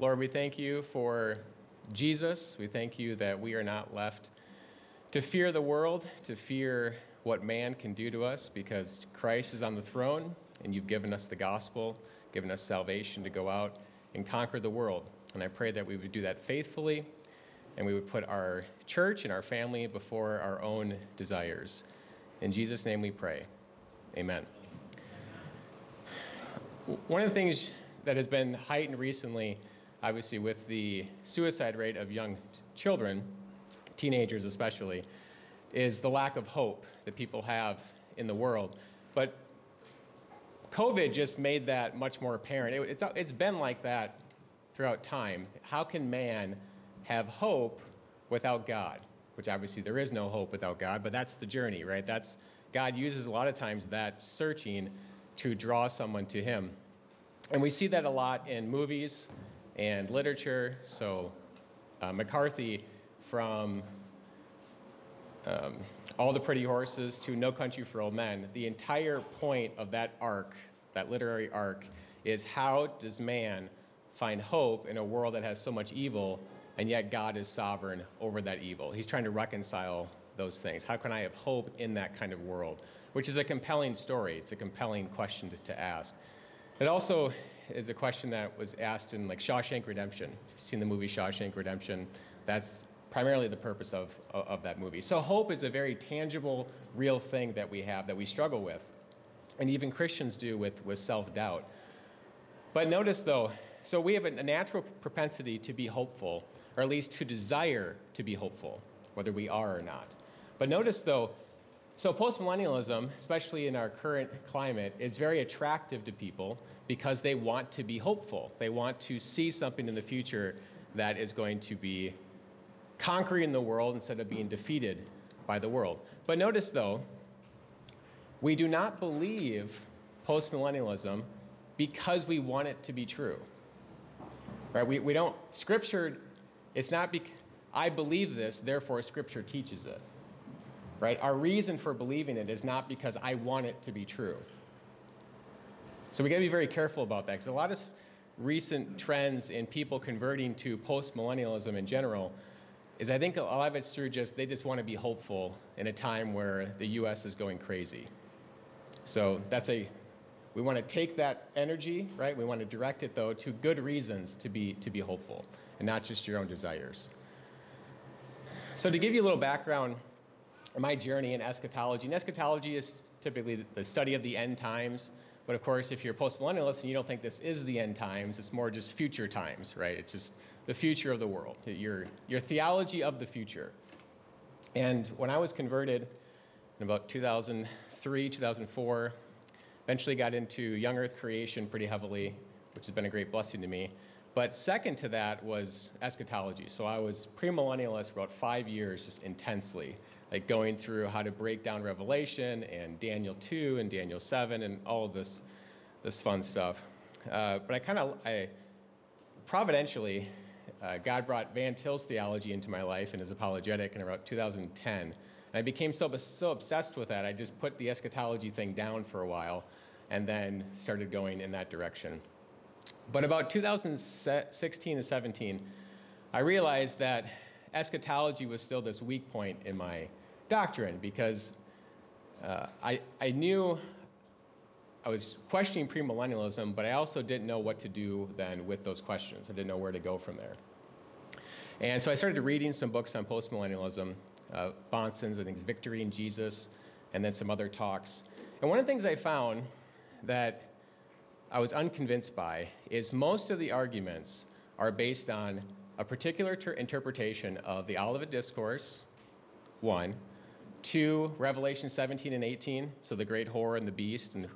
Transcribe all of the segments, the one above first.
Lord, we thank you for Jesus. We thank you that we are not left to fear the world, to fear what man can do to us, because Christ is on the throne and you've given us the gospel, given us salvation to go out and conquer the world. And I pray that we would do that faithfully and we would put our church and our family before our own desires. In Jesus' name we pray. Amen. One of the things that has been heightened recently, obviously, with the suicide rate of young children, teenagers especially, is the lack of hope that people have in the world. But COVID just made that much more apparent. It, it's, it's been like that throughout time. How can man have hope without God? Which obviously there is no hope without God, but that's the journey, right? That's God uses a lot of times that searching to draw someone to Him. And we see that a lot in movies and literature. So, uh, McCarthy, from um, All the Pretty Horses to No Country for Old Men, the entire point of that arc, that literary arc, is how does man find hope in a world that has so much evil, and yet God is sovereign over that evil? He's trying to reconcile those things. How can I have hope in that kind of world? Which is a compelling story. It's a compelling question to, to ask. It also is a question that was asked in like Shawshank Redemption. If you've seen the movie Shawshank Redemption, that's primarily the purpose of, of that movie. So hope is a very tangible, real thing that we have that we struggle with. And even Christians do with, with self-doubt. But notice though, so we have a natural propensity to be hopeful, or at least to desire to be hopeful, whether we are or not. But notice though, so postmillennialism, especially in our current climate, is very attractive to people because they want to be hopeful. They want to see something in the future that is going to be conquering the world instead of being defeated by the world. But notice, though, we do not believe postmillennialism because we want it to be true. Right? We, we don't, Scripture, it's not because I believe this, therefore Scripture teaches it. Right? Our reason for believing it is not because I want it to be true. So we got to be very careful about that because a lot of recent trends in people converting to post millennialism in general is I think a lot of it's through just they just want to be hopeful in a time where the U.S. is going crazy. So that's a we want to take that energy, right? We want to direct it though to good reasons to be to be hopeful and not just your own desires. So to give you a little background my journey in eschatology, and eschatology is typically the study of the end times. But of course, if you're a post-millennialist and you don't think this is the end times, it's more just future times, right? It's just the future of the world, your, your theology of the future. And when I was converted in about 2003, 2004, eventually got into young earth creation pretty heavily, which has been a great blessing to me. But second to that was eschatology. So I was premillennialist for about five years, just intensely, like going through how to break down Revelation and Daniel 2 and Daniel 7 and all of this, this fun stuff. Uh, but I kind of, I providentially, uh, God brought Van Til's theology into my life and his apologetic in about 2010. And I became so, so obsessed with that, I just put the eschatology thing down for a while and then started going in that direction. But about 2016 and 17, I realized that eschatology was still this weak point in my doctrine because uh, I, I knew I was questioning premillennialism, but I also didn't know what to do then with those questions. I didn't know where to go from there. And so I started reading some books on postmillennialism, uh, Bahnsen's, I think, Victory in Jesus, and then some other talks. And one of the things I found that I was unconvinced by is most of the arguments are based on a particular ter- interpretation of the Olivet Discourse, one, two, Revelation 17 and 18, so the great whore and the beast, and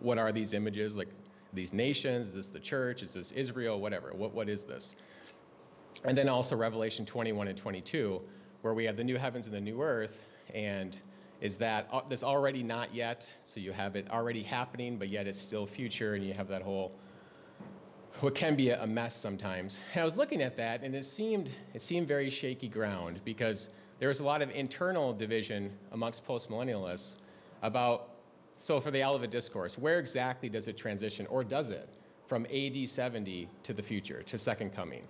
what are these images? Like these nations? Is this the church? Is this Israel? Whatever. What, what is this? And then also Revelation 21 and 22, where we have the new heavens and the new earth, and is that uh, this already not yet, so you have it already happening, but yet it's still future, and you have that whole what can be a mess sometimes. And I was looking at that, and it seemed it seemed very shaky ground because there was a lot of internal division amongst postmillennialists about so for the Olivet discourse, where exactly does it transition, or does it from AD 70 to the future, to second coming?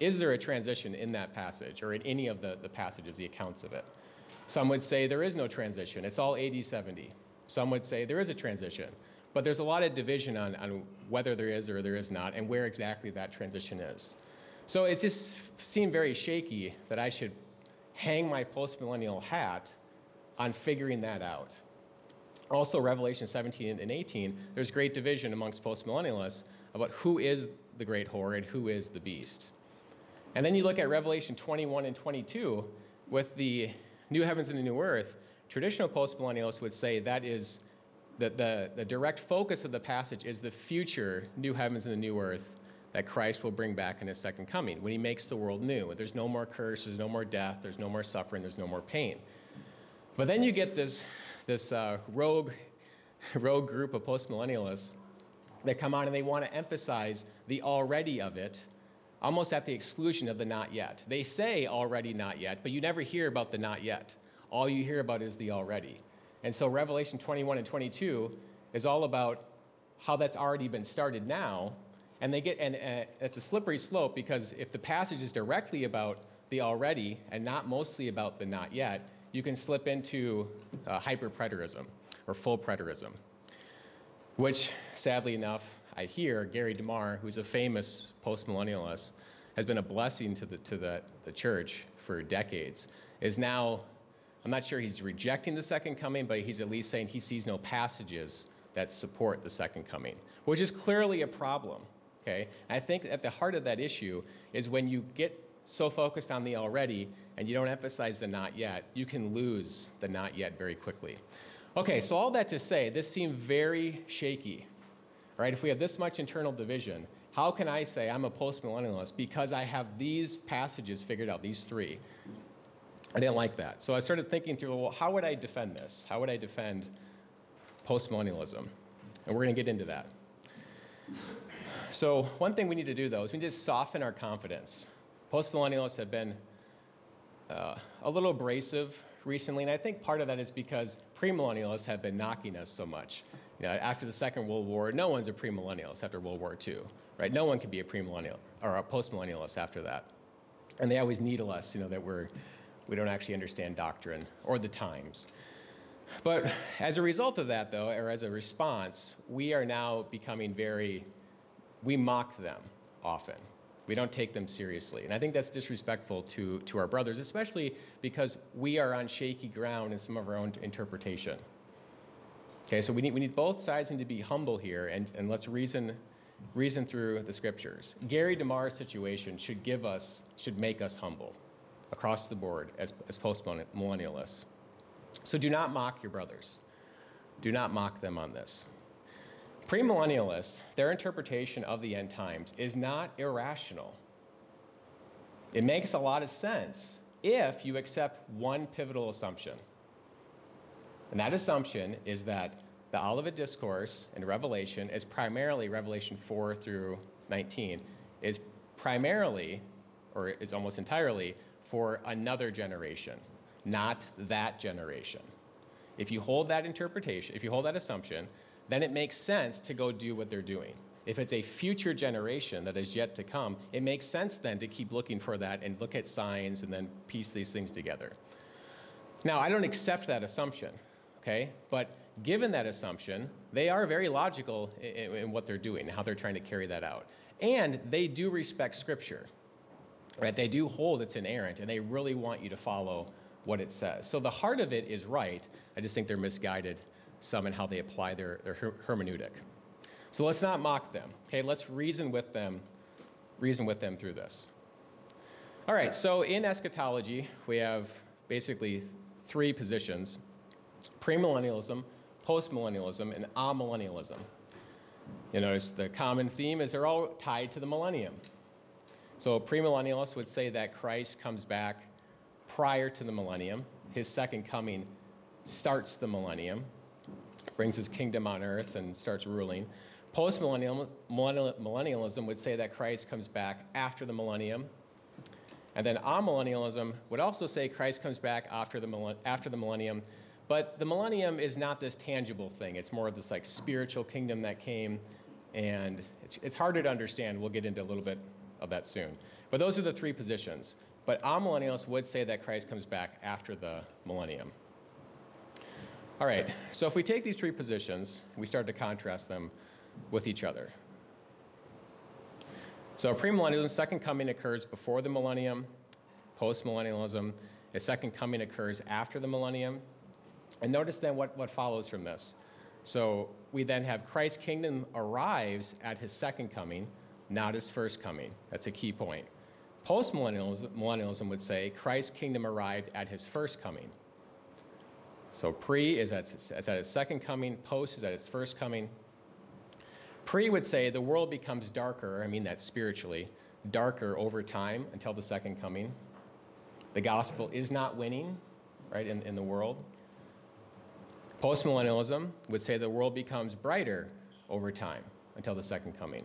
Is there a transition in that passage or in any of the, the passages, the accounts of it? Some would say there is no transition, it's all AD 70. Some would say there is a transition, but there's a lot of division on, on whether there is or there is not and where exactly that transition is. So it just seemed very shaky that I should hang my postmillennial hat on figuring that out. Also, Revelation 17 and 18, there's great division amongst postmillennialists about who is the great whore and who is the beast. And then you look at Revelation 21 and 22 with the new heavens and a new earth. Traditional postmillennialists would say that is the, the, the direct focus of the passage is the future new heavens and the new earth that Christ will bring back in his second coming when he makes the world new. There's no more curse, there's no more death, there's no more suffering, there's no more pain. But then you get this, this uh, rogue, rogue group of postmillennialists that come on and they want to emphasize the already of it, almost at the exclusion of the not yet. They say already not yet, but you never hear about the not yet. All you hear about is the already. And so Revelation 21 and 22 is all about how that's already been started now. And they get, and uh, it's a slippery slope because if the passage is directly about the already and not mostly about the not yet, you can slip into uh, hyper preterism or full preterism, which sadly enough, I hear Gary DeMar, who's a famous postmillennialist, has been a blessing to the, to the, the church for decades, is now, I'm not sure he's rejecting the second coming, but he's at least saying he sees no passages that support the second coming, which is clearly a problem. Okay? I think at the heart of that issue is when you get so focused on the already and you don't emphasize the not yet, you can lose the not yet very quickly. Okay, so all that to say, this seemed very shaky. Right? If we have this much internal division, how can I say I'm a postmillennialist because I have these passages figured out, these three? I didn't like that. So I started thinking through, well, how would I defend this? How would I defend postmillennialism? And we're going to get into that. So, one thing we need to do, though, is we need to soften our confidence. Postmillennialists have been uh, a little abrasive recently, and I think part of that is because premillennialists have been knocking us so much. You know, after the Second World War, no one's a premillennialist after World War II, right? No one can be a premillennial or a postmillennialist after that. And they always needle us, you know, that we're, we don't actually understand doctrine or the times. But as a result of that, though, or as a response, we are now becoming very, we mock them often. We don't take them seriously. And I think that's disrespectful to, to our brothers, especially because we are on shaky ground in some of our own interpretation. Okay, so we need, we need both sides need to be humble here and, and let's reason, reason through the scriptures. Gary DeMar's situation should give us, should make us humble across the board as, as post-millennialists. So do not mock your brothers. Do not mock them on this. Premillennialists, their interpretation of the end times is not irrational. It makes a lot of sense if you accept one pivotal assumption. And that assumption is that the Olivet Discourse in Revelation is primarily, Revelation 4 through 19, is primarily, or is almost entirely, for another generation, not that generation. If you hold that interpretation, if you hold that assumption, then it makes sense to go do what they're doing. If it's a future generation that is yet to come, it makes sense then to keep looking for that and look at signs and then piece these things together. Now, I don't accept that assumption okay? But given that assumption, they are very logical in, in, what they're doing, how they're trying to carry that out. And they do respect Scripture, right? They do hold it's inerrant, and they really want you to follow what it says. So the heart of it is right. I just think they're misguided some in how they apply their, their her- hermeneutic. So let's not mock them, okay? Let's reason with them, reason with them through this. All right, so in eschatology, we have basically three positions premillennialism, postmillennialism, and amillennialism. You notice the common theme is they're all tied to the millennium. So premillennialists would say that Christ comes back prior to the millennium. His second coming starts the millennium, brings his kingdom on earth, and starts ruling. Postmillennialism would say that Christ comes back after the millennium. And then amillennialism would also say Christ comes back after the, after the millennium but the millennium is not this tangible thing. It's more of this like spiritual kingdom that came and it's, it's harder to understand. We'll get into a little bit of that soon. But those are the three positions. But amillennialists would say that Christ comes back after the millennium. All right, so if we take these three positions, we start to contrast them with each other. So premillennialism, second coming occurs before the millennium. Postmillennialism, a second coming occurs after the millennium. And notice then what, what follows from this. So we then have Christ's kingdom arrives at his second coming, not his first coming. That's a key point. Postmillennialism would say Christ's kingdom arrived at his first coming. So pre is at, is at its second coming, post is at its first coming. Pre would say the world becomes darker, I mean that spiritually, darker over time until the second coming. The gospel is not winning, right, in, in the world. Postmillennialism would say the world becomes brighter over time until the second coming.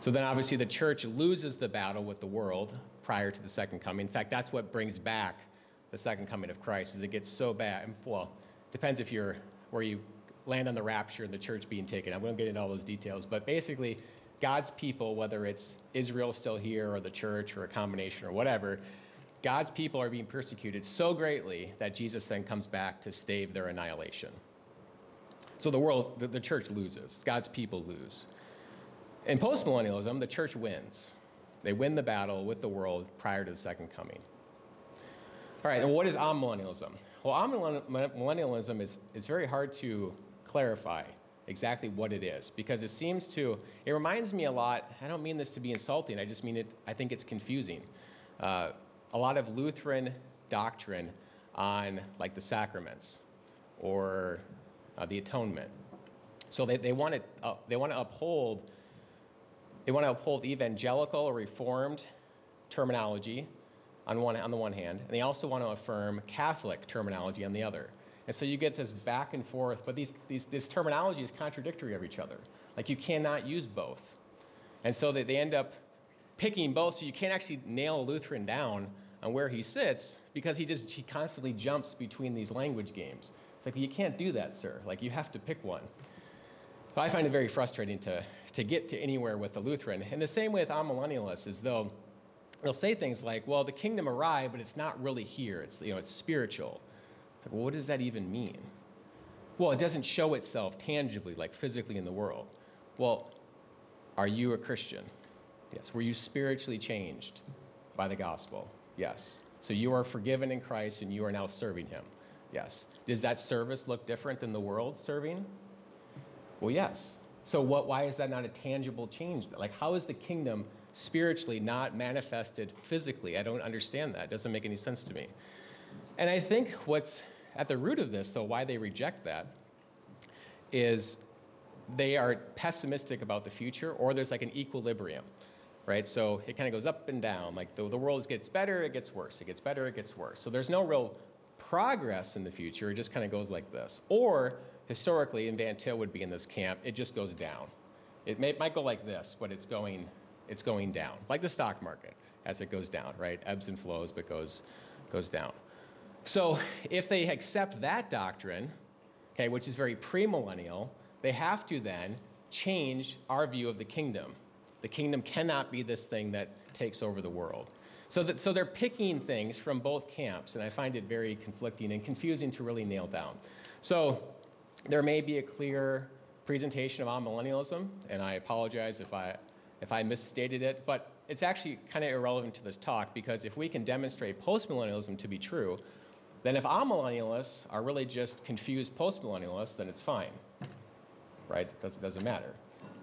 So then obviously the church loses the battle with the world prior to the second coming. In fact, that's what brings back the second coming of Christ is it gets so bad. Well, depends if you're where you land on the rapture and the church being taken. I won't get into all those details, but basically God's people, whether it's Israel still here or the church or a combination or whatever, God's people are being persecuted so greatly that Jesus then comes back to stave their annihilation. So the world, the, the church loses. God's people lose. In postmillennialism, the church wins. They win the battle with the world prior to the second coming. All right, and what is amillennialism? Well, amillennialism is, is very hard to clarify exactly what it is because it seems to, it reminds me a lot, I don't mean this to be insulting, I just mean it, I think it's confusing. Uh, a lot of Lutheran doctrine on like the sacraments or uh, the atonement. So they, they, want to, uh, they want to uphold they want to uphold evangelical or reformed terminology on, one, on the one hand, and they also want to affirm Catholic terminology on the other. And so you get this back and forth, but these, these, this terminology is contradictory of each other. Like you cannot use both. And so they, they end up picking both, so you can't actually nail Lutheran down on where he sits because he just he constantly jumps between these language games. It's like, well, you can't do that, sir. Like, you have to pick one. I find it very frustrating to, to get to anywhere with the Lutheran. And the same way with amillennialists is they'll, they'll say things like, well, the kingdom arrived, but it's not really here. It's, you know, it's spiritual. It's like, well, what does that even mean? Well, it doesn't show itself tangibly, like physically in the world. Well, are you a Christian? Yes. Were you spiritually changed by the gospel? Yes. So you are forgiven in Christ and you are now serving him? Yes. Does that service look different than the world serving? Well, yes. So what why is that not a tangible change? Like how is the kingdom spiritually not manifested physically. I don't understand that. It doesn't make any sense to me. And I think what's at the root of this, though, why they reject that, is they are pessimistic about the future, or there's like an equilibrium, right? So it kind of goes up and down. Like the, the world gets better, it gets worse. It gets better, it gets worse. So there's no real progress in the future. It just kind of goes like this. Or historically, and Van Til would be in this camp, it just goes down. It may, might go like this, but it's going it's going down, like the stock market as it goes down, right? Ebbs and flows, but goes, goes down. So if they accept that doctrine, okay, which is very premillennial, they have to then change our view of the kingdom. The kingdom cannot be this thing that takes over the world. So, that, so they're picking things from both camps, and I find it very conflicting and confusing to really nail down. So there may be a clear presentation of amillennialism, and I apologize if I if I misstated it, but it's actually kind of irrelevant to this talk because if we can demonstrate postmillennialism to be true, then if amillennialists are really just confused postmillennialists, then it's fine, right? It doesn't, doesn't matter.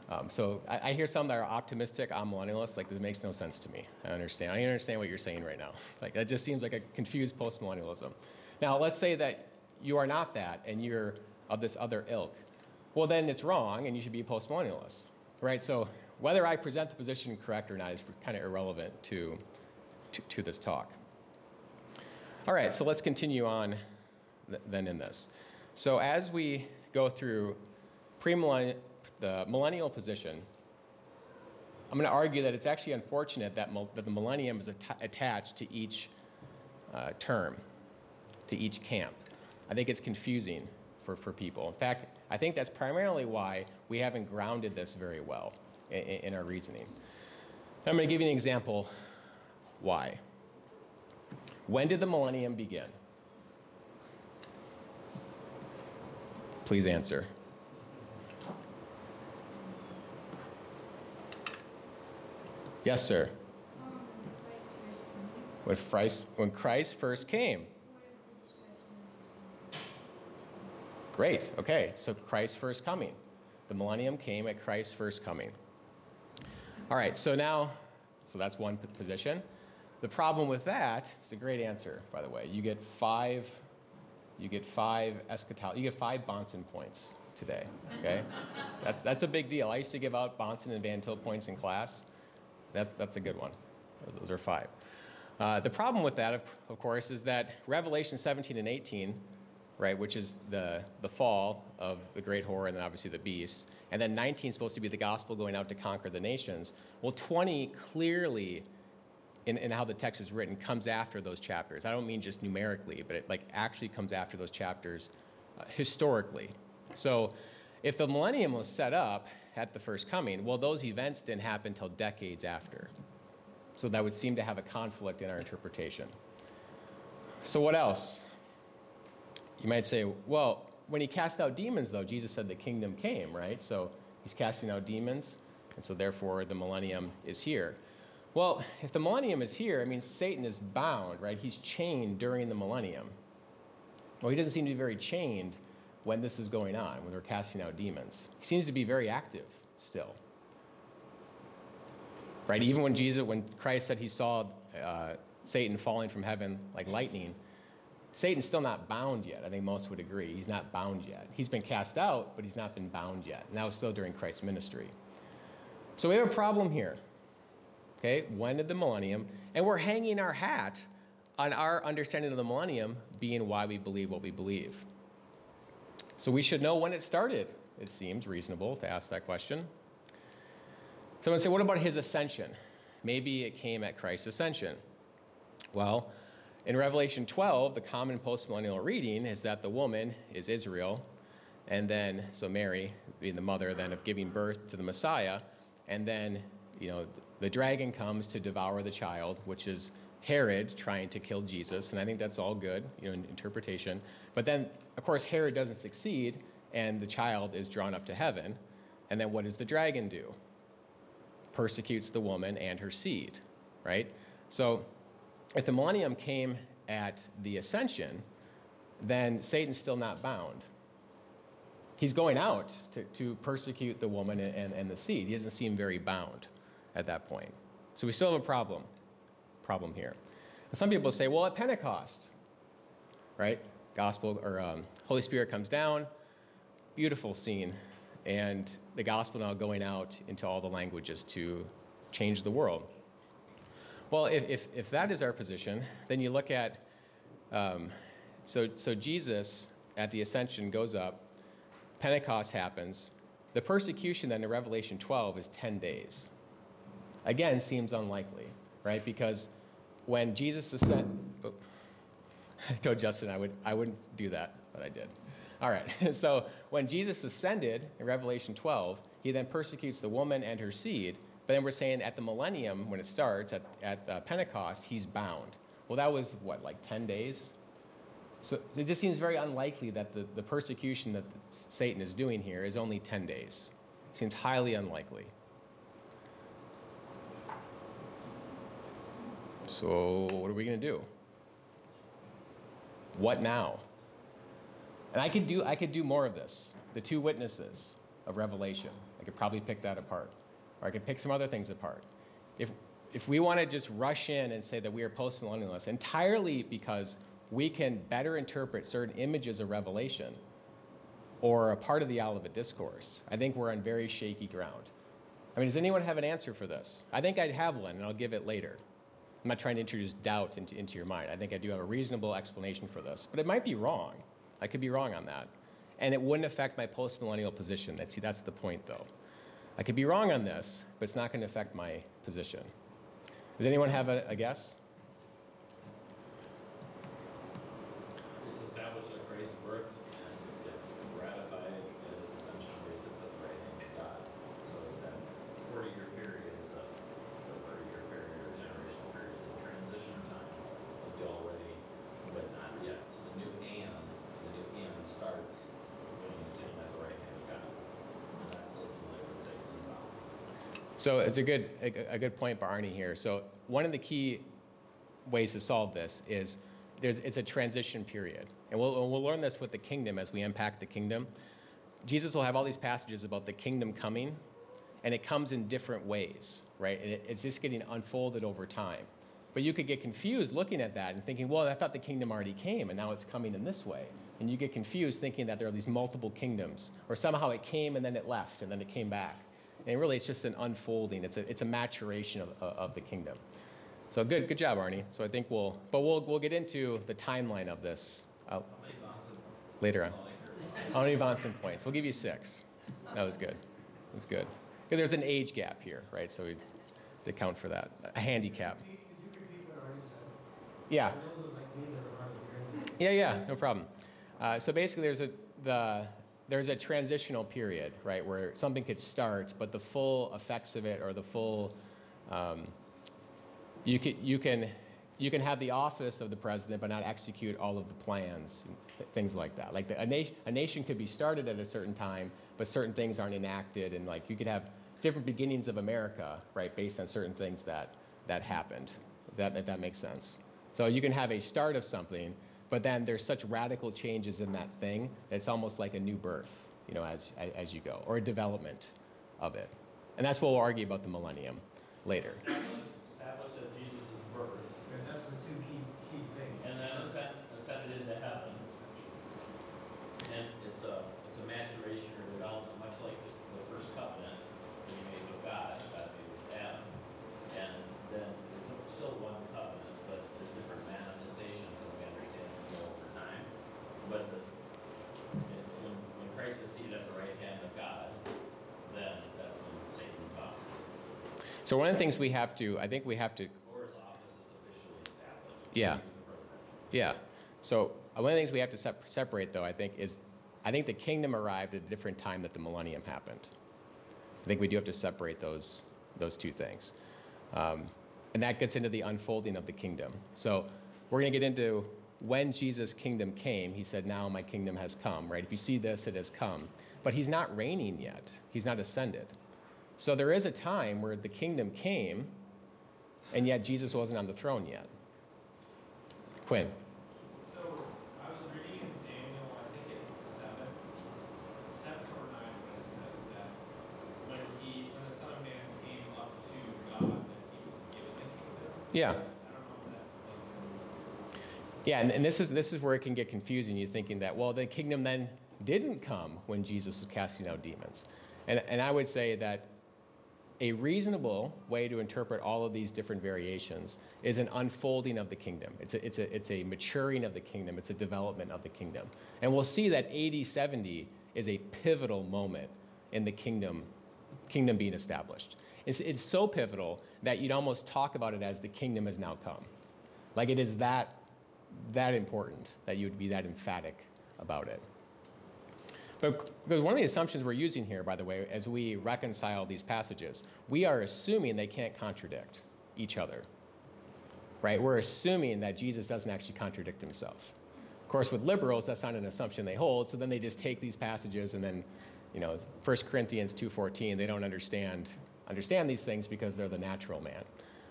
Um, so I, I, hear some that are optimistic amillennialists, like this makes no sense to me. I understand. I understand what you're saying right now. Like that just seems like a confused post millennialism. Now let's say that you are not that and you're of this other ilk. Well, then it's wrong and you should be a post millennialist, right? So whether I present the position correct or not is kind of irrelevant to, to, to, this talk. All right, so let's continue on th- then in this. So as we go through premillennial, the millennial position, I'm going to argue that it's actually unfortunate that, that the millennium is at- attached to each uh, term, to each camp. I think it's confusing for, for people. In fact, I think that's primarily why we haven't grounded this very well in, in our reasoning. I'm going to give you an example why. When did the millennium begin? Please answer. Yes, sir. When Christ, when Christ first came. Great. Okay. So Christ's first coming. The millennium came at Christ's first coming. All right. So now, so that's one position. The problem with that, it's a great answer, by the way. You get five, you get five eschatology, you get five Bahnsen points today. Okay. that's that's a big deal. I used to give out Bahnsen and Van Til points in class. That's that's a good one. Those are five. Uh, the problem with that, of, of, course, is that Revelation 17 and 18, right, which is the, the fall of the great whore and then obviously the beast, and then 19 is supposed to be the gospel going out to conquer the nations. Well, 20 clearly, in, in how the text is written, comes after those chapters. I don't mean just numerically, but it like actually comes after those chapters uh, historically. So, if the millennium was set up at the first coming, well, those events didn't happen until decades after. So that would seem to have a conflict in our interpretation. So, what else? You might say, well, when he cast out demons, though, Jesus said the kingdom came, right? So he's casting out demons, and so therefore the millennium is here. Well, if the millennium is here, I mean, Satan is bound, right? He's chained during the millennium. Well, he doesn't seem to be very chained when this is going on, when they're casting out demons. He seems to be very active still right? Even when Jesus, when Christ said he saw uh, Satan falling from heaven like lightning, Satan's still not bound yet. I think most would agree. He's not bound yet. He's been cast out, but he's not been bound yet. And that was still during Christ's ministry. So we have a problem here. Okay, when did the millennium? And we're hanging our hat on our understanding of the millennium being why we believe what we believe. So we should know when it started. It seems reasonable to ask that question. Someone say, what about his ascension? Maybe it came at Christ's ascension. Well, in Revelation 12, the common postmillennial reading is that the woman is Israel, and then, so Mary, being the mother then of giving birth to the Messiah, and then, you know, the dragon comes to devour the child, which is Herod trying to kill Jesus, and I think that's all good, you know, in interpretation. But then, of course, Herod doesn't succeed, and the child is drawn up to heaven. And then what does the dragon do? persecutes the woman and her seed, right? So if the millennium came at the ascension, then Satan's still not bound. He's going out to, to persecute the woman and, and the seed. He doesn't seem very bound at that point. So we still have a problem, problem here. And some people say, well, at Pentecost, right? Gospel or um, Holy Spirit comes down, beautiful scene and the gospel now going out into all the languages to change the world. Well, if, if, if that is our position, then you look at, um, so, so Jesus at the ascension goes up, Pentecost happens, the persecution then in Revelation 12 is 10 days. Again, seems unlikely, right? Because when Jesus ascended, oh, I told Justin I, would, I wouldn't do that, but I did. All right, so when Jesus ascended in Revelation 12, he then persecutes the woman and her seed. But then we're saying at the millennium, when it starts, at, at uh, Pentecost, he's bound. Well, that was what, like 10 days? So it just seems very unlikely that the, the persecution that Satan is doing here is only 10 days. It seems highly unlikely. So, what are we going to do? What now? And I could do I could do more of this. The two witnesses of Revelation. I could probably pick that apart. Or I could pick some other things apart. If if we want to just rush in and say that we are postmillennialists entirely because we can better interpret certain images of Revelation or a part of the Olivet Discourse, I think we're on very shaky ground. I mean, does anyone have an answer for this? I think I'd have one, and I'll give it later. I'm not trying to introduce doubt into, into your mind. I think I do have a reasonable explanation for this, but it might be wrong. I could be wrong on that. And it wouldn't affect my postmillennial position. That's, see, that's the point, though. I could be wrong on this, but it's not going to affect my position. Does anyone have a, a guess? It's established at Christ's birth. So it's a good, a, a good point Barney here. So one of the key ways to solve this is there's, it's a transition period. And we'll, and we'll learn this with the kingdom as we unpack the kingdom. Jesus will have all these passages about the kingdom coming, and it comes in different ways, right? And it, it's just getting unfolded over time. But you could get confused looking at that and thinking, well, I thought the kingdom already came, and now it's coming in this way. And you get confused thinking that there are these multiple kingdoms, or somehow it came and then it left, and then it came back. And really, it's just an unfolding. It's a, it's a maturation of, of the kingdom. So good, good job, Arnie. So I think we'll, but we'll, we'll get into the timeline of this later on. Many Bahnsen points? We'll give you six. That was good. That's good. There's an age gap here, right? So we to account for that. A handicap. Yeah. Yeah, yeah, no problem. Uh, so basically, there's a the there's a transitional period, right, where something could start, but the full effects of it or the full um, you can you can you can have the office of the president, but not execute all of the plans, th- things like that. Like the, a, na- a nation could be started at a certain time, but certain things aren't enacted, and like you could have different beginnings of America, right, based on certain things that that happened. That if that makes sense. So you can have a start of something, but then there's such radical changes in that thing that it's almost like a new birth, you know, as as you go, or a development of it. And that's what we'll argue about the millennium later. Establish of Jesus' birth, And that's the two key, key things. and then ascend, ascended into heaven. And it's a, it's a maturation or development, much like the, the first covenant that he made with God, God made with Adam. And then it's still one covenant, but there's different manifestations that we understand go over time. But the, it- when, when Christ is seated at the right hand of God, then that's when Satan's bound, So one of the things we have to, I think we have to, or his office is officially established. Yeah. He's the president. yeah. So uh, one of the things we have to sep- separate, though, I think, is I think the kingdom arrived at a different time that the millennium happened. I think we do have to separate those those two things, um, and that gets into the unfolding of the kingdom. So we're going to get into when Jesus' kingdom came. He said, "Now my kingdom has come." Right? If you see this, it has come. But he's not reigning yet. He's not ascended. So there is a time where the kingdom came, and yet Jesus wasn't on the throne yet. Quinn. So I was reading in Daniel, I think it's seven, seven or nine, when it says that when he, when the Son of Man came up to God, that he was given the kingdom. Yeah. I don't know if that was. Yeah, and, and this is this is where it can get confusing. You're thinking that well, the kingdom then didn't come when Jesus was casting out demons, and and I would say that a reasonable way to interpret all of these different variations is an unfolding of the kingdom. It's a it's a it's a maturing of the kingdom. It's a development of the kingdom, and we'll see that AD 70 is a pivotal moment in the kingdom kingdom being established. It's, it's so pivotal that you'd almost talk about it as the kingdom has now come. Like it is that that important that you would be that emphatic about it. But because one of the assumptions we're using here, by the way, as we reconcile these passages, we are assuming they can't contradict each other. Right? We're assuming that Jesus doesn't actually contradict himself. Of course, with liberals, that's not an assumption they hold, so then they just take these passages and then, you know, 1 Corinthians 2.14, they don't understand understand these things because they're the natural man.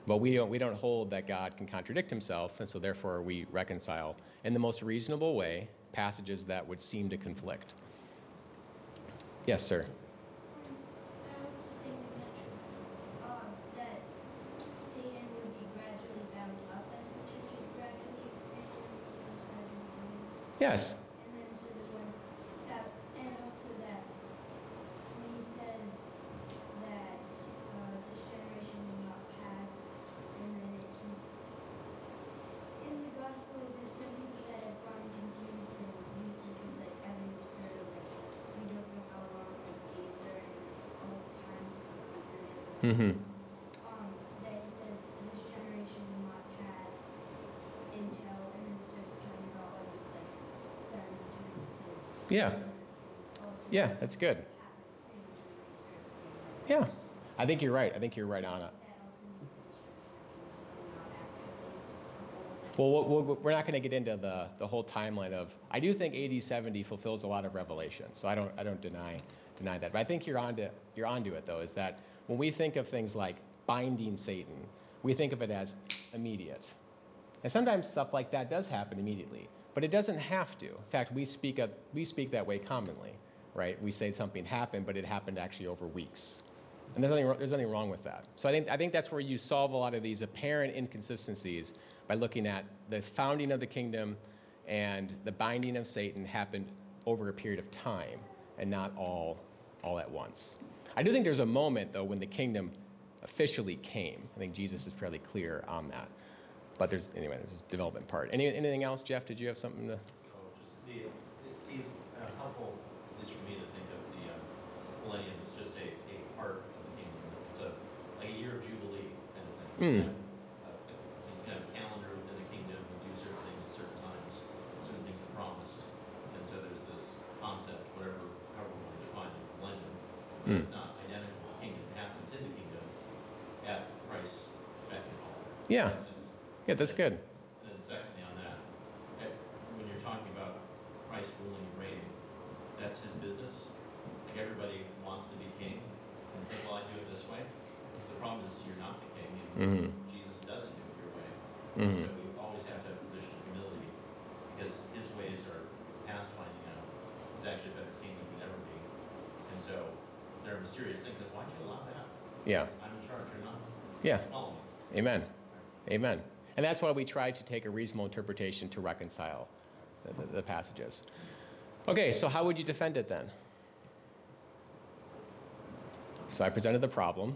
But we don't, we don't hold that God can contradict himself, and so therefore we reconcile in the most reasonable way passages that would seem to conflict. Yes, sir. I also think that, um, that Satan would be gradually bound up as the church is gradually expanding, is gradually growing. Yes. And then so that when, that, and also that when he says that, uh, this generation will not pass, and then it keeps, in the gospel, there's some people that have gotten confused and use this as like evidence for like, we don't know how long like days are and all the time. Mm-hmm. Um, that it says this generation will not pass until, and then starts talking about all these like sun turns to. Yeah. Yeah, that's good. Yeah. I think you're right. I think you're right on it. We'll we're not going to get into the, the whole timeline of. I do think AD 70 fulfills a lot of revelation, so I don't I don't deny deny that. But I think you're onto you're onto it though. Is that when we think of things like binding Satan, we think of it as immediate. And sometimes stuff like that does happen immediately, but it doesn't have to. In fact, we speak, of, we speak that way commonly, right? We say something happened, but it happened actually over weeks. And there's nothing, there's nothing wrong with that. So I think, I think that's where you solve a lot of these apparent inconsistencies by looking at the founding of the kingdom and the binding of Satan happened over a period of time and not all, all at once. I do think there's a moment, though, when the kingdom officially came. I think Jesus is fairly clear on that. But there's, anyway, there's this development part. Any, anything else, Jeff? Did you have something to? So just the, it's easy, uh, helpful, at least for me to think of the uh, millennium as just a, a part of the kingdom. It's a, like a year of jubilee kind of thing. Hmm. Uh, You can have a calendar within the kingdom, you do certain things at certain times, certain things are promised. And so there's this concept, whatever, however we want to define it, millennium. Hmm. It's not identical, the kingdom happens in the kingdom at Christ's beck and call. Yeah. Yeah, that's good. Then secondly on that, when you're talking about Christ ruling and reigning, that's his business. Like everybody wants to be king and think, well, I do it this way. The problem is you're not the king and Jesus doesn't do it your way. Mhm. So we always have to have a position of humility because his ways are past finding out. He's actually a better king than we can ever be. And so there are mysterious things that, why'd you allow that? Yeah. I'm in charge, you're not. Yeah. Amen. Amen. And that's why we try to take a reasonable interpretation to reconcile the, the, the passages. Okay, so how would you defend it then? So I presented the problem.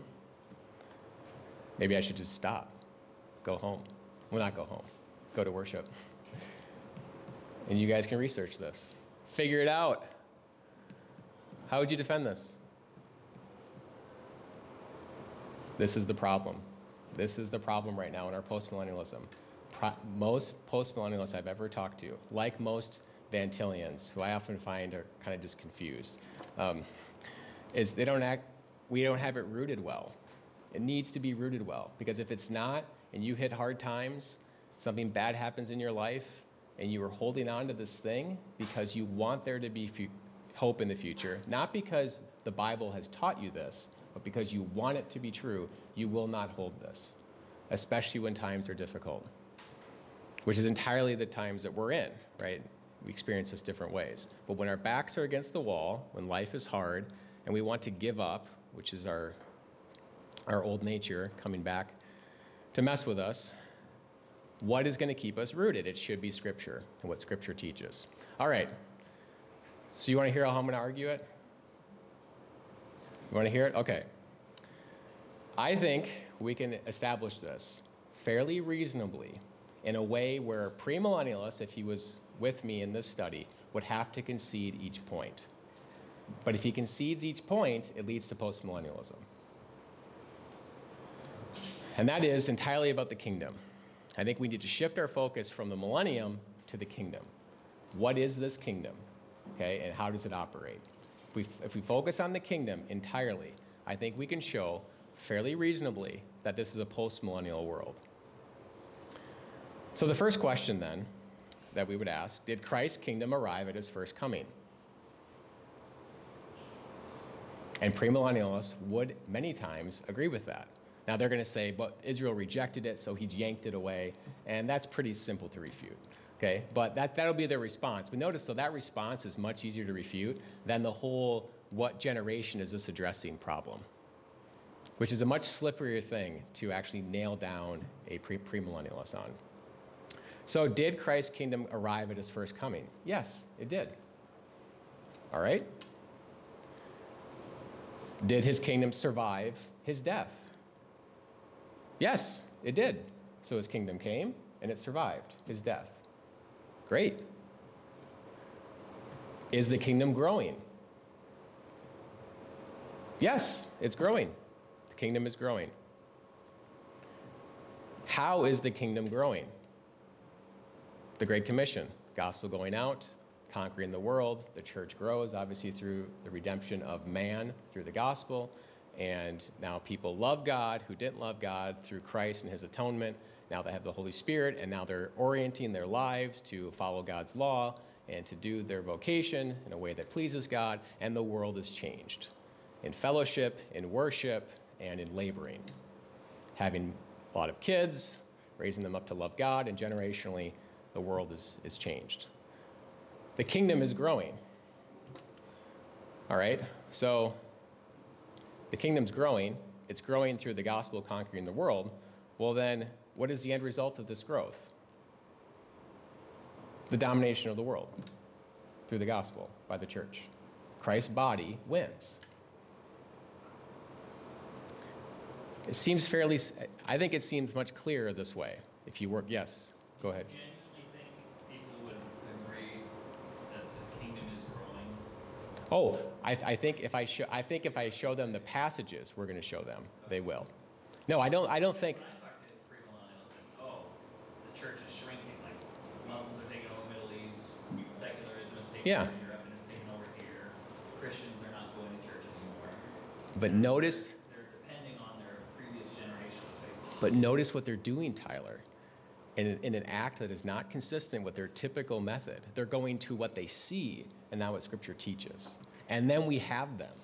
Maybe I should just stop, go home. Well, not go home, go to worship. And you guys can research this, figure it out. How would you defend this? This is the problem. This is the problem right now in our postmillennialism. Pro- most postmillennialists I've ever talked to, like most Van Tillians, who I often find are kind of just confused, um, is they don't act, we don't have it rooted well. It needs to be rooted well because if it's not, and you hit hard times, something bad happens in your life, and you are holding on to this thing because you want there to be fu- hope in the future, not because the Bible has taught you this, but because you want it to be true, you will not hold this, especially when times are difficult, which is entirely the times that we're in, right? We experience this different ways. But when our backs are against the wall, when life is hard, and we want to give up, which is our, our old nature coming back to mess with us, what is going to keep us rooted? It should be Scripture and what Scripture teaches. All right. So you want to hear how I'm going to argue it? You want to hear it? Okay. I think we can establish this fairly reasonably in a way where a premillennialist, if he was with me in this study, would have to concede each point. But if he concedes each point, it leads to postmillennialism. And that is entirely about the kingdom. I think we need to shift our focus from the millennium to the kingdom. What is this kingdom? Okay, and how does it operate? If we, if we focus on the kingdom entirely, I think we can show fairly reasonably that this is a post millennial world. So, the first question then that we would ask Did Christ's kingdom arrive at his first coming? And premillennialists would many times agree with that. Now they're going to say, but Israel rejected it, so he yanked it away, and that's pretty simple to refute. Okay, but that, that'll be their response. But notice though, that response is much easier to refute than the whole what generation is this addressing problem, which is a much slipperier thing to actually nail down a pre premillennialist on. So, did Christ's kingdom arrive at his first coming? Yes, it did. All right? Did his kingdom survive his death? Yes, it did. So his kingdom came and it survived his death. Great. Is the kingdom growing? Yes, it's growing. The kingdom is growing. How is the kingdom growing? The Great Commission, gospel going out, conquering the world. The church grows, obviously, through the redemption of man through the gospel. And now people love God who didn't love God through Christ and his atonement. Now they have the Holy Spirit, and now they're orienting their lives to follow God's law and to do their vocation in a way that pleases God, and the world is changed in fellowship, in worship, and in laboring, having a lot of kids, raising them up to love God, and generationally, the world is, is changed. The kingdom is growing. All right? So the kingdom's growing. It's growing through the gospel conquering the world. Well, then, what is the end result of this growth? The domination of the world through the gospel by the church. Christ's body wins. It seems fairly, I think it seems much clearer this way. If you work, yes, go ahead. Genuinely think people would agree that the kingdom is growing? Oh, I, I think if I show, I think if I show them the passages we're going to show them, they will. No, I don't. I don't think. When I talk to premillennials, it's, oh, the church is shrinking, like Muslims are taking over Middle East, secularism is taking Yeah. Christians are not going to church anymore. But notice, They're depending on their previous generation's faith. but notice what they're doing, Tyler. In, in an act that is not consistent with their typical method, they're going to what they see and not what Scripture teaches. And then we have them.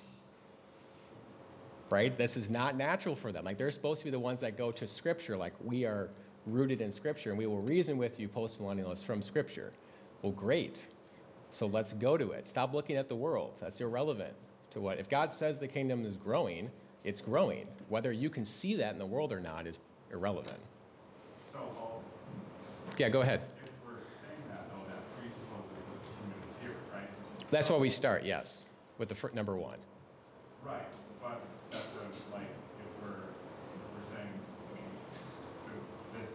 Right? This is not natural for them. Like they're supposed to be the ones that go to Scripture, like we are rooted in Scripture, and we will reason with you, postmillennialists, from Scripture. Well, great. So let's go to it. Stop looking at the world. That's irrelevant to what. If God says the kingdom is growing, it's growing. Whether you can see that in the world or not is irrelevant. So, Paul, Yeah, go ahead. if we're saying that, though, that presupposes that the kingdom is here, right? That's why we start, yes, with the fir- number one. Right, but that's a, like, if we're, if we're saying this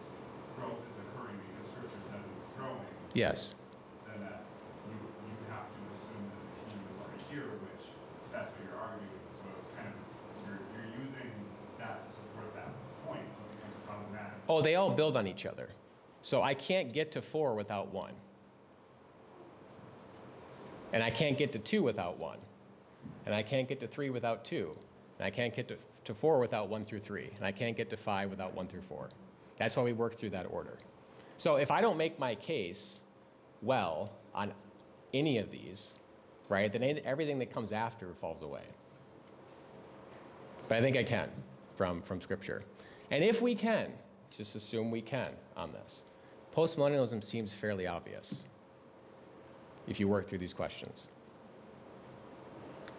growth is occurring because scripture says it's growing, Yes. then that you, you have to assume that the kingdom is already here, which that's what you're arguing. So it's kind of, this- you're, you're using that to support that point, so it becomes problematic. Oh, they all build on each other. So I can't get to four without one. And I can't get to two without one. And I can't get to three without two. And I can't get to, to four without one through three. And I can't get to five without one through four. That's why we work through that order. So if I don't make my case well on any of these, right, then everything that comes after falls away. But I think I can from, from Scripture. And if we can, just assume we can on this, postmillennialism seems fairly obvious if you work through these questions.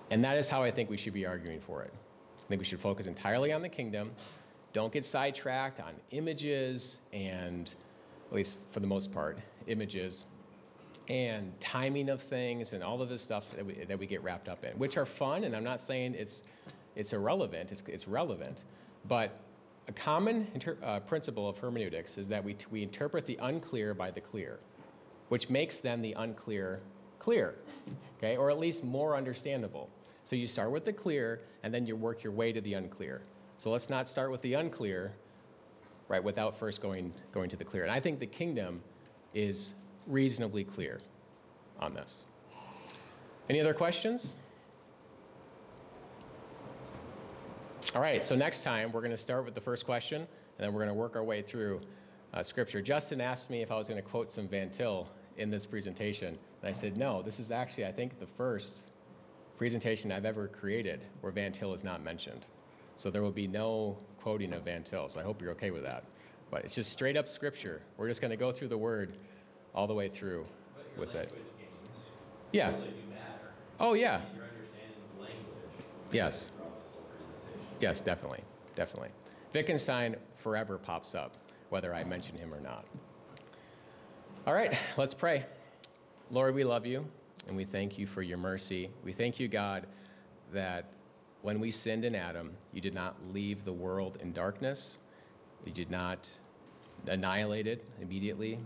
And that is how I think we should be arguing for it. I think we should focus entirely on the kingdom. Don't get sidetracked on images and, at least for the most part, images and timing of things and all of this stuff that we, that we get wrapped up in, which are fun. And I'm not saying it's, it's irrelevant, it's, it's relevant. But a common inter, uh, principle of hermeneutics is that we, t- we interpret the unclear by the clear, which makes then the unclear clear, okay, or at least more understandable. So you start with the clear and then you work your way to the unclear. So let's not start with the unclear, right, without first going, going to the clear. And I think the kingdom is reasonably clear on this. Any other questions? All right, so next time we're going to start with the first question, and then we're going to work our way through uh, Scripture. Justin asked me if I was going to quote some Van Til in this presentation, and I said, no, this is actually, I think, the first presentation I've ever created where Van Til is not mentioned. So there will be no quoting of Van Til, so I hope you're okay with that. But it's just straight up Scripture. We're just going to go through the Word all the way through your with it. games Yeah. really do matter. Oh, yeah. Your understanding the language. Yes. Throughout this whole presentation. Yes, definitely, definitely. Wittgenstein forever pops up, whether I mention him or not. All right, let's pray. Lord, we love you and we thank you for your mercy. We thank you, God, that when we sinned in Adam, you did not leave the world in darkness, you did not annihilate it immediately.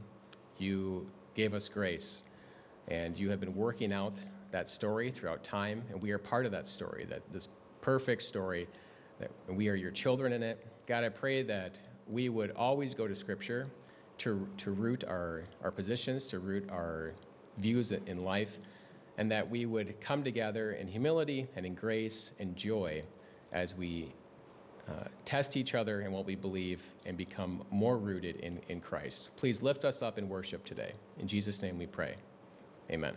You gave us grace, and you have been working out that story throughout time, and we are part of that story, that this perfect story, that we are your children in it. God, I pray that we would always go to Scripture to, to root our, our positions, to root our views in life, and that we would come together in humility and in grace and joy as we uh, test each other in what we believe and become more rooted in, in Christ. Please lift us up in worship today. In Jesus' name we pray. Amen.